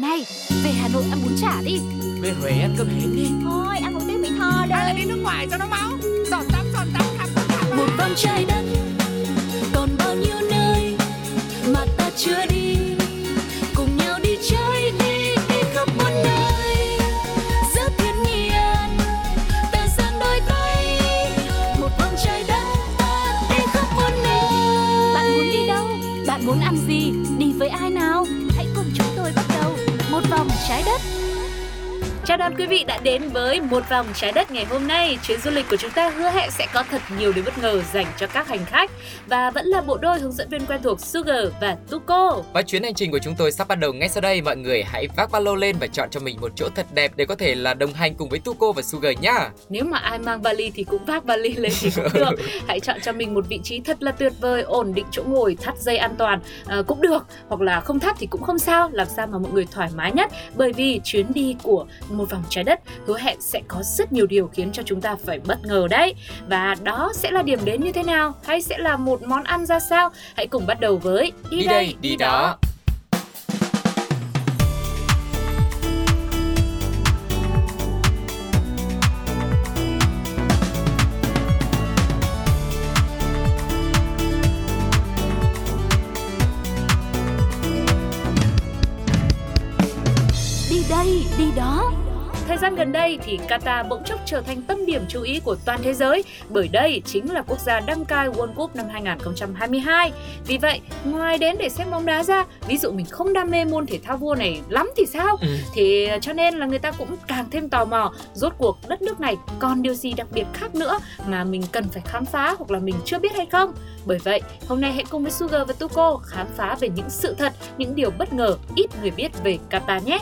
Này, về Hà Nội ăn bún chả đi. Về Huế ăn cơm hến đi. Thôi ăn một tiếng Mỹ Tho Hay là đi đi nước ngoài cho nó máu? Giọt tắm giọt tắm khắp tất cả một vòng trái đất còn bao nhiêu nơi mà ta chưa đi. Cùng nhau đi chơi đi đi khắp muôn nơi. Giữa thiên nhiên ta dang đôi tay. Một vòng trái đất ta đi khắp muôn nơi. Bạn muốn đi đâu? Bạn muốn ăn gì? Đi với ai nào? Hãy cùng chúng tôi bắt đầu một vòng trái đất. Chào đón quý vị đã đến với một vòng trái đất ngày hôm nay. Chuyến du lịch của chúng ta hứa hẹn sẽ có thật nhiều điều bất ngờ dành cho các hành khách và vẫn là bộ đôi hướng dẫn viên quen thuộc Sugar và Tuko. Và chuyến hành trình của chúng tôi sắp bắt đầu ngay sau đây Mọi người hãy vác ba lô lên và chọn cho mình một chỗ thật đẹp Để có thể là đồng hành cùng với Tuko và Sugar nhá Nếu mà ai mang vali thì cũng vác vali lên thì cũng được. Hãy chọn cho mình một vị trí thật là tuyệt vời, ổn định chỗ ngồi, thắt dây an toàn à, cũng được, hoặc là không thắt thì cũng không sao, làm sao mà mọi người thoải mái nhất. Bởi vì chuyến đi của một vòng trái đất hứa hẹn sẽ có rất nhiều điều khiến cho chúng ta phải bất ngờ đấy. Và đó sẽ là điểm đến như thế nào, hay sẽ là một món ăn ra sao? Hãy cùng bắt đầu với Đi đây, đi đó Đi đây, đi đó Thời gian gần đây thì Qatar bỗng chốc trở thành tâm điểm chú ý của toàn thế giới bởi đây chính là quốc gia đăng cai World Cup năm 2022. Vì vậy, ngoài đến để xem bóng đá ra, ví dụ mình không đam mê môn thể thao vua này lắm thì sao? ừ. Thì cho nên là người ta cũng càng thêm tò mò rốt cuộc đất nước này còn điều gì đặc biệt khác nữa mà mình cần phải khám phá hoặc là mình chưa biết hay không. Bởi vậy, hôm nay hãy cùng với Sugar và Tuko khám phá về những sự thật, những điều bất ngờ ít người biết về Qatar nhé.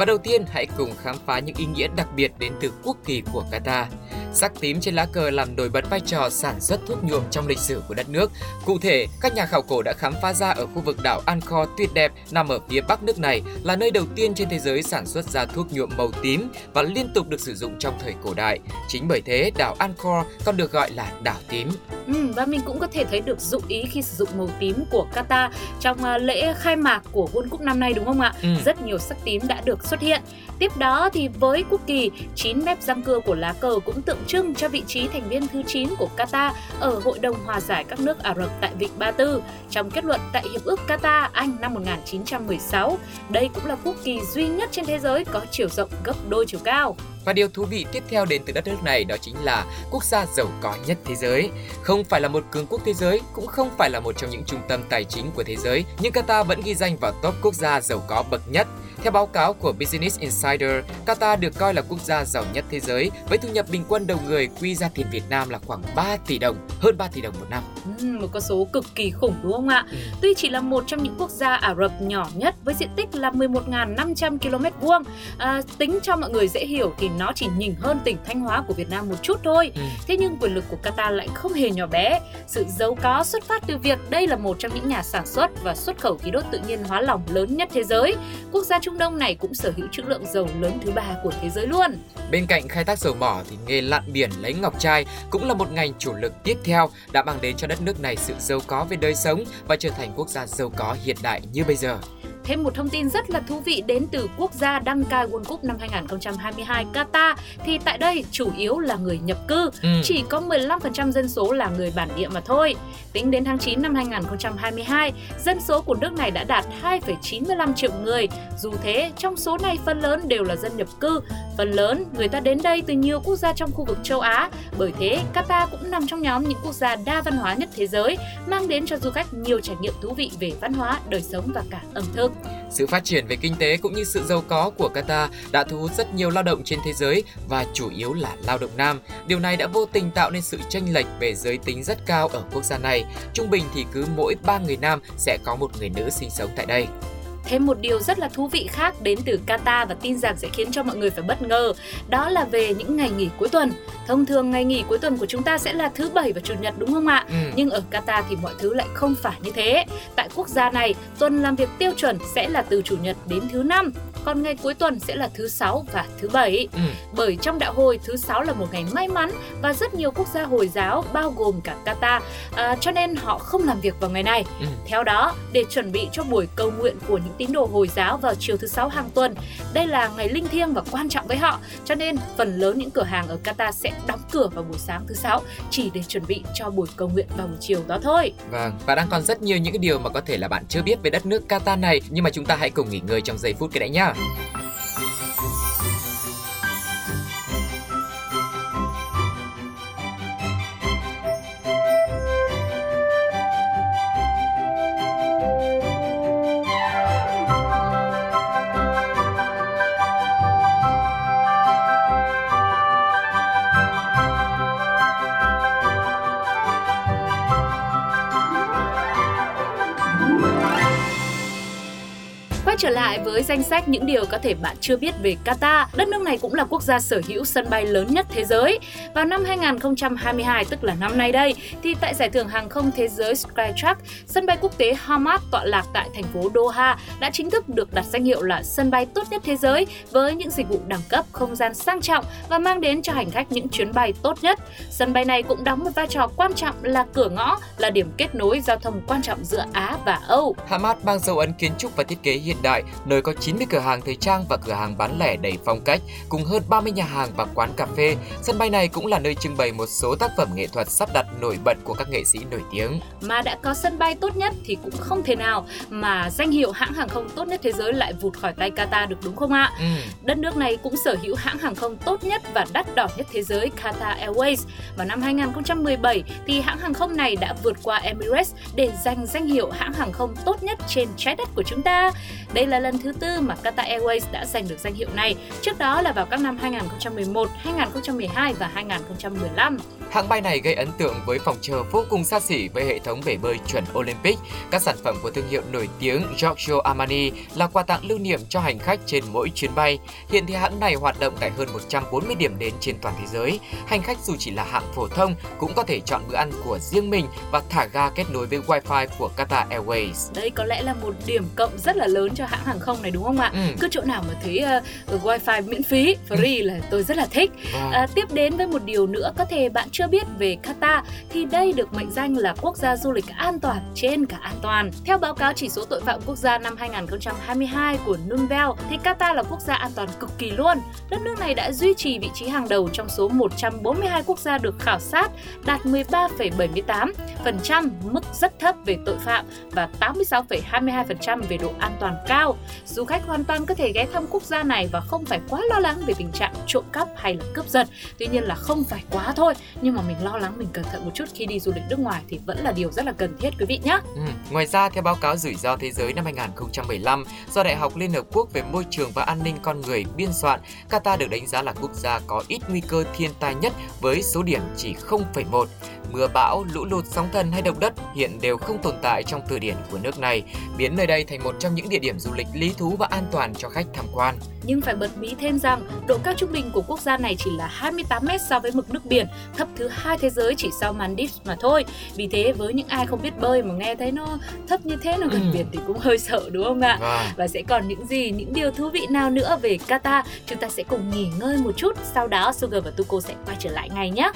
Và đầu tiên, hãy cùng khám phá những ý nghĩa đặc biệt đến từ quốc kỳ của Qatar. Sắc tím trên lá cờ làm nổi bật vai trò sản xuất thuốc nhuộm trong lịch sử của đất nước. Cụ thể, các nhà khảo cổ đã khám phá ra ở khu vực đảo Angkor tuyệt đẹp nằm ở phía bắc nước này là nơi đầu tiên trên thế giới sản xuất ra thuốc nhuộm màu tím và liên tục được sử dụng trong thời cổ đại. Chính bởi thế, đảo Angkor còn được gọi là đảo tím. Ừ, và mình cũng có thể thấy được dụng ý khi sử dụng màu tím của Qatar trong à, lễ khai mạc của World Cup năm nay đúng không ạ? Ừ. Rất nhiều sắc tím đã được xuất hiện. Tiếp đó thì với quốc kỳ, 9 mép răng cưa của lá cờ cũng tượng trưng cho vị trí thành viên thứ 9 của Qatar ở Hội đồng Hòa giải các nước Ả Rập tại Vịnh Ba Tư trong kết luận tại Hiệp ước Qatar Anh năm 1916. Đây cũng là quốc kỳ duy nhất trên thế giới có chiều rộng gấp đôi chiều cao. Và điều thú vị tiếp theo đến từ đất nước này đó chính là quốc gia giàu có nhất thế giới. Không phải là một cường quốc thế giới, cũng không phải là một trong những trung tâm tài chính của thế giới, nhưng Qatar vẫn ghi danh vào top quốc gia giàu có bậc nhất. Theo báo cáo của Business Insider, Qatar được coi là quốc gia giàu nhất thế giới với thu nhập bình quân đầu người quy ra tiền Việt Nam là khoảng 3 tỷ đồng, hơn 3 tỷ đồng một năm. Ừ, một con số cực kỳ khủng đúng không ạ? Ừ. Tuy chỉ là một trong những quốc gia Ả Rập nhỏ nhất với diện tích là 11.500 km vuông, à, tính cho mọi người dễ hiểu thì nó chỉ nhỉnh hơn tỉnh Thanh Hóa của Việt Nam một chút thôi. Ừ. Thế nhưng quyền lực của Qatar lại không hề nhỏ bé. Sự giàu có xuất phát từ việc đây là một trong những nhà sản xuất và xuất khẩu khí đốt tự nhiên hóa lỏng lớn nhất thế giới. Quốc gia Trung Đông này cũng sở hữu trữ lượng dầu lớn thứ ba của thế giới luôn. Bên cạnh khai thác dầu mỏ thì nghề lặn biển lấy ngọc trai cũng là một ngành chủ lực tiếp theo đã mang đến cho đất nước này sự giàu có về đời sống và trở thành quốc gia giàu có hiện đại như bây giờ. Thêm một thông tin rất là thú vị đến từ quốc gia đăng cai World Cup năm 2022 Qatar thì tại đây chủ yếu là người nhập cư, Ừ. chỉ có 15% dân số là người bản địa mà thôi. Tính đến tháng 9 năm 2022, dân số của nước này đã đạt 2,95 triệu người. Dù thế, trong số này phần lớn đều là dân nhập cư. Phần lớn người ta đến đây từ nhiều quốc gia trong khu vực châu Á. Bởi thế, Qatar cũng nằm trong nhóm những quốc gia đa văn hóa nhất thế giới, mang đến cho du khách nhiều trải nghiệm thú vị về văn hóa, đời sống và cả ẩm thực. Sự phát triển về kinh tế cũng như sự giàu có của Qatar đã thu hút rất nhiều lao động trên thế giới và chủ yếu là lao động nam. Điều này đã vô tình tạo nên sự chênh lệch về giới tính rất cao ở quốc gia này. Trung bình thì cứ mỗi 3 người nam sẽ có một người nữ sinh sống tại đây. Thêm một điều rất là thú vị khác đến từ Qatar và tin rằng sẽ khiến cho mọi người phải bất ngờ, đó là về những ngày nghỉ cuối tuần. Thông thường ngày nghỉ cuối tuần của chúng ta sẽ là thứ bảy và chủ nhật đúng không ạ? Ừ. Nhưng ở Qatar thì mọi thứ lại không phải như thế. Tại quốc gia này, tuần làm việc tiêu chuẩn sẽ là từ chủ nhật đến thứ năm. Còn ngày cuối tuần sẽ là thứ sáu và thứ bảy. Ừ. Bởi trong đạo hồi thứ sáu là một ngày may mắn và rất nhiều quốc gia Hồi giáo bao gồm cả Qatar, à, cho nên họ không làm việc vào ngày này. Ừ. Theo đó, để chuẩn bị cho buổi cầu nguyện của những tín đồ Hồi giáo vào chiều thứ sáu hàng tuần, đây là ngày linh thiêng và quan trọng với họ, cho nên phần lớn những cửa hàng ở Qatar sẽ đóng cửa vào buổi sáng thứ sáu chỉ để chuẩn bị cho buổi cầu nguyện vào buổi chiều đó thôi. Vâng, và đang còn rất nhiều những điều mà có thể là bạn chưa biết về đất nước Qatar này, nhưng mà chúng ta hãy cùng nghỉ ngơi trong giây phút cái đã nhá. Quay với danh sách những điều có thể bạn chưa biết về Qatar, đất nước này cũng là quốc gia sở hữu sân bay lớn nhất thế giới. Vào năm 2022, tức là năm nay đây, thì tại giải thưởng hàng không thế giới Skytrack, sân bay quốc tế Hamad tọa lạc tại thành phố Doha đã chính thức được đặt danh hiệu là sân bay tốt nhất thế giới với những dịch vụ đẳng cấp, không gian sang trọng và mang đến cho hành khách những chuyến bay tốt nhất. Sân bay này cũng đóng một vai trò quan trọng là cửa ngõ, là điểm kết nối giao thông quan trọng giữa Á và Âu. Hamad mang dấu ấn kiến trúc và thiết kế hiện đại, nơi có 90 cửa hàng thời trang và cửa hàng bán lẻ đầy phong cách, cùng hơn 30 nhà hàng và quán cà phê. Sân bay này cũng là nơi trưng bày một số tác phẩm nghệ thuật sắp đặt nổi bật của các nghệ sĩ nổi tiếng. Mà đã có sân bay tốt nhất thì cũng không thể nào mà danh hiệu hãng hàng không tốt nhất thế giới lại vụt khỏi tay Qatar được đúng không ạ? Ừ. Đất nước này cũng sở hữu hãng hàng không tốt nhất và đắt đỏ nhất thế giới Qatar Airways. Vào năm 2017 thì hãng hàng không này đã vượt qua Emirates để giành danh hiệu hãng hàng không tốt nhất trên trái đất của chúng ta. Đây là lần thứ tư mà Qatar Airways đã giành được danh hiệu này. Trước đó là vào các năm 2011, 2012 và 2015. Hãng bay này gây ấn tượng với phòng chờ vô cùng xa xỉ với hệ thống bể bơi chuẩn Olympic. Các sản phẩm của thương hiệu nổi tiếng Giorgio Armani là quà tặng lưu niệm cho hành khách trên mỗi chuyến bay. Hiện thì hãng này hoạt động tại hơn 140 điểm đến trên toàn thế giới. Hành khách dù chỉ là hạng phổ thông cũng có thể chọn bữa ăn của riêng mình và thả ga kết nối với Wi-Fi của Qatar Airways. Đây có lẽ là một điểm cộng rất là lớn cho hãng hàng không này đúng không ạ? Ừ. Cứ chỗ nào mà thấy uh, wifi miễn phí, free là tôi rất là thích. Vâng. À, tiếp đến với một điều nữa có thể bạn chưa biết về Qatar thì đây được mệnh danh là quốc gia du lịch an toàn trên cả an toàn. Theo báo cáo chỉ số tội phạm quốc gia năm 2022 của Nunvel thì Qatar là quốc gia an toàn cực kỳ luôn. Đất nước này đã duy trì vị trí hàng đầu trong số 142 quốc gia được khảo sát, đạt 13,78%, mức rất thấp về tội phạm và 86,22% về độ an toàn cao. Du khách hoàn toàn có thể ghé thăm quốc gia này và không phải quá lo lắng về tình trạng trộm cắp hay là cướp giật. Tuy nhiên là không phải quá thôi, nhưng mà mình lo lắng mình cẩn thận một chút khi đi du lịch nước ngoài thì vẫn là điều rất là cần thiết quý vị nhé. Ừ. Ngoài ra, theo báo cáo rủi ro thế giới năm 2015 do Đại học Liên Hợp Quốc về môi trường và an ninh con người biên soạn, Qatar được đánh giá là quốc gia có ít nguy cơ thiên tai nhất với số điểm chỉ 0,1. Mưa bão, lũ lụt, sóng thần hay động đất hiện đều không tồn tại trong từ điển của nước này, biến nơi đây thành một trong những địa điểm du lịch lý thú và an toàn cho khách tham quan. Nhưng phải bật mí thêm rằng độ cao trung bình của quốc gia này chỉ là 28 mét so với mực nước biển, thấp thứ hai thế giới chỉ sau Maldives mà thôi. Vì thế với những ai không biết bơi mà nghe thấy nó thấp như thế nó gần Ừ. biển thì cũng hơi sợ đúng không ạ? Vâng. Và sẽ còn những gì, những điều thú vị nào nữa về Qatar Chúng ta sẽ cùng nghỉ ngơi một chút Sau đó Sugar và Tuko sẽ quay trở lại ngay nhé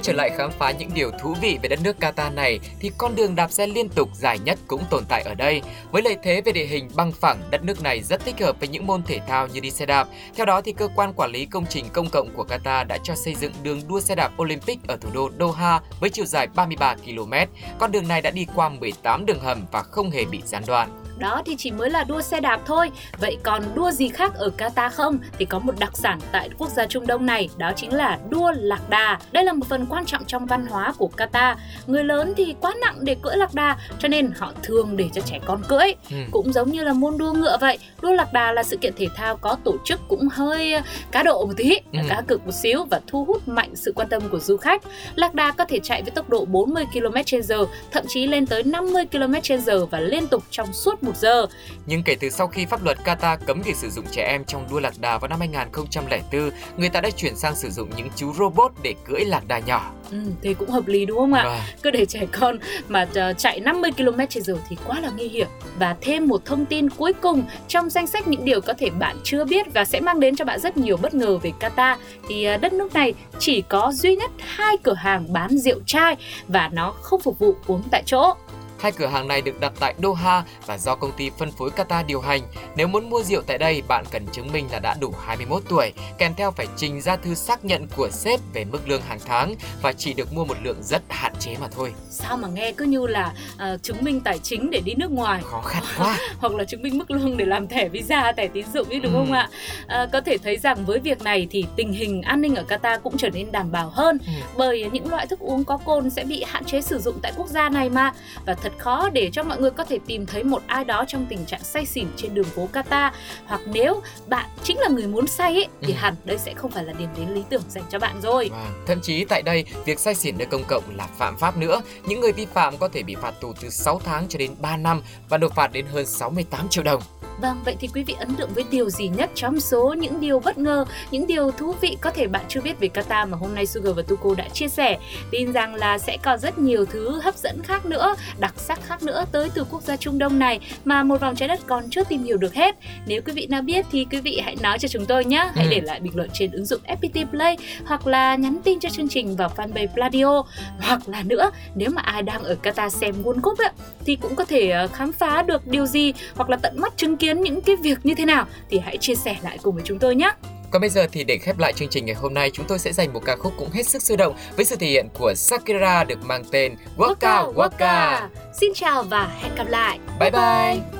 Quay trở lại khám phá những điều thú vị về đất nước Qatar này thì con đường đạp xe liên tục dài nhất cũng tồn tại ở đây. Với lợi thế về địa hình bằng phẳng, đất nước này rất thích hợp với những môn thể thao như đi xe đạp. Theo đó thì cơ quan quản lý công trình công cộng của Qatar đã cho xây dựng đường đua xe đạp Olympic ở thủ đô Doha với chiều dài 33 km. Con đường này đã đi qua 18 đường hầm và không hề bị gián đoạn. Đó thì chỉ mới là đua xe đạp thôi. Vậy còn đua gì khác ở Qatar không? Thì có một đặc sản tại quốc gia Trung Đông này, đó chính là đua lạc đà. Đây là một phần quan trọng trong văn hóa của Qatar. Người lớn thì quá nặng để cưỡi lạc đà, cho nên họ thường để cho trẻ con cưỡi. Ừ. Cũng giống như là môn đua ngựa vậy. Đua lạc đà là sự kiện thể thao có tổ chức cũng hơi cá độ một tí, ừ. cá cực một xíu và thu hút mạnh sự quan tâm của du khách. Lạc đà có thể chạy với tốc độ 40 km/h, thậm chí lên tới 50 km/h và liên tục trong suốt một giờ. Nhưng kể từ sau khi pháp luật Qatar cấm việc sử dụng trẻ em trong đua lạc đà vào năm 2004, người ta đã chuyển sang sử dụng những chú robot để cưỡi lạc đà nhỏ. Ừ, thì cũng hợp lý đúng không ạ? Vâng. Cứ để trẻ con mà uh, chạy 50 km/h thì quá là nguy hiểm. Và thêm một thông tin cuối cùng trong danh sách những điều có thể bạn chưa biết và sẽ mang đến cho bạn rất nhiều bất ngờ về Qatar thì uh, đất nước này chỉ có duy nhất hai cửa hàng bán rượu chai và nó không phục vụ uống tại chỗ. Hai cửa hàng này được đặt tại Doha và do công ty phân phối Qatar điều hành. Nếu muốn mua rượu tại đây, bạn cần chứng minh là đã đủ 21 tuổi, kèm theo phải trình ra thư xác nhận của sếp về mức lương hàng tháng và chỉ được mua một lượng rất hạn chế mà thôi. Sao mà nghe cứ như là uh, chứng minh tài chính để đi nước ngoài. Khó khăn quá. Hoặc là chứng minh mức lương để làm thẻ visa, thẻ tín dụng ấy đúng ừ. không ạ? Uh, có thể thấy rằng với việc này thì tình hình an ninh ở Qatar cũng trở nên đảm bảo hơn ừ. bởi những loại thức uống có cồn sẽ bị hạn chế sử dụng tại quốc gia này mà và thật thật khó để cho mọi người có thể tìm thấy một ai đó trong tình trạng say xỉn trên đường phố Qatar hoặc nếu bạn chính là người muốn say ấy, thì ừ. hẳn đây sẽ không phải là điểm đến lý tưởng dành cho bạn rồi. Wow. Thậm chí tại đây, việc say xỉn nơi công cộng là phạm pháp nữa. Những người vi phạm có thể bị phạt tù từ 6 tháng cho đến 3 năm và nộp phạt đến hơn 68 triệu đồng. Vâng, vậy thì quý vị ấn tượng với điều gì nhất trong số những điều bất ngờ, những điều thú vị có thể bạn chưa biết về Qatar mà hôm nay Sugar và Tuko đã chia sẻ. Tin rằng là sẽ có rất nhiều thứ hấp dẫn khác nữa, đặc sắc khác nữa tới từ quốc gia Trung Đông này mà một vòng trái đất còn chưa tìm hiểu được hết. Nếu quý vị nào biết thì quý vị hãy nói cho chúng tôi nhé. Hãy ừ. để lại bình luận trên ứng dụng FPT Play hoặc là nhắn tin cho chương trình vào fanpage Pladio. Hoặc là nữa, nếu mà ai đang ở Qatar xem World Cup ấy, thì cũng có thể ờ, khám phá được điều gì hoặc là tận mắt chứng kiến những cái việc như thế nào thì hãy chia sẻ lại cùng với chúng tôi nhé. Còn bây giờ thì để khép lại chương trình ngày hôm nay, chúng tôi sẽ dành một ca khúc cũng hết sức sôi động với sự thể hiện của Sakura được mang tên Waka Waka. Waka. Xin chào và hẹn gặp lại. Bye bye. bye.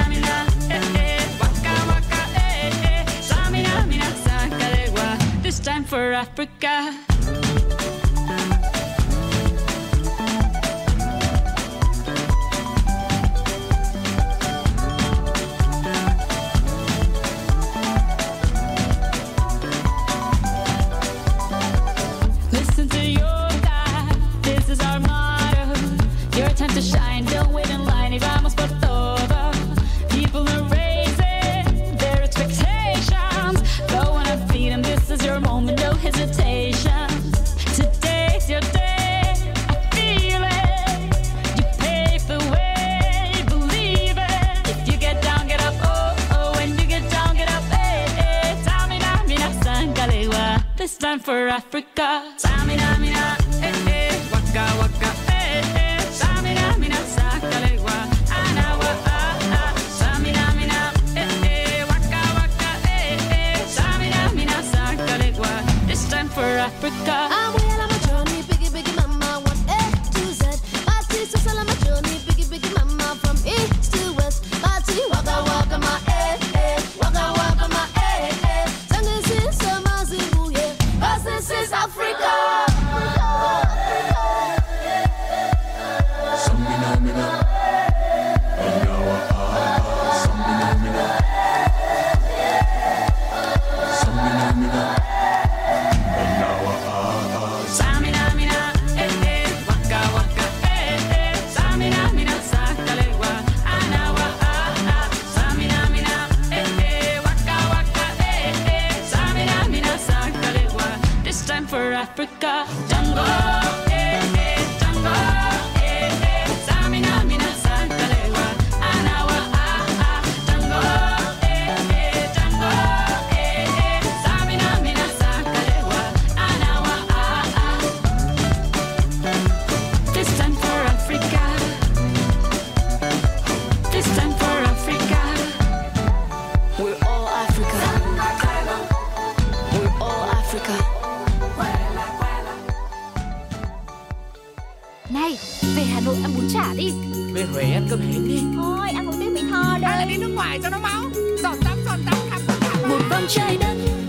for Africa. Africa. ngoài cho nó máu. Giọt tắm giọt tắm khắp khắp một vòng trái đất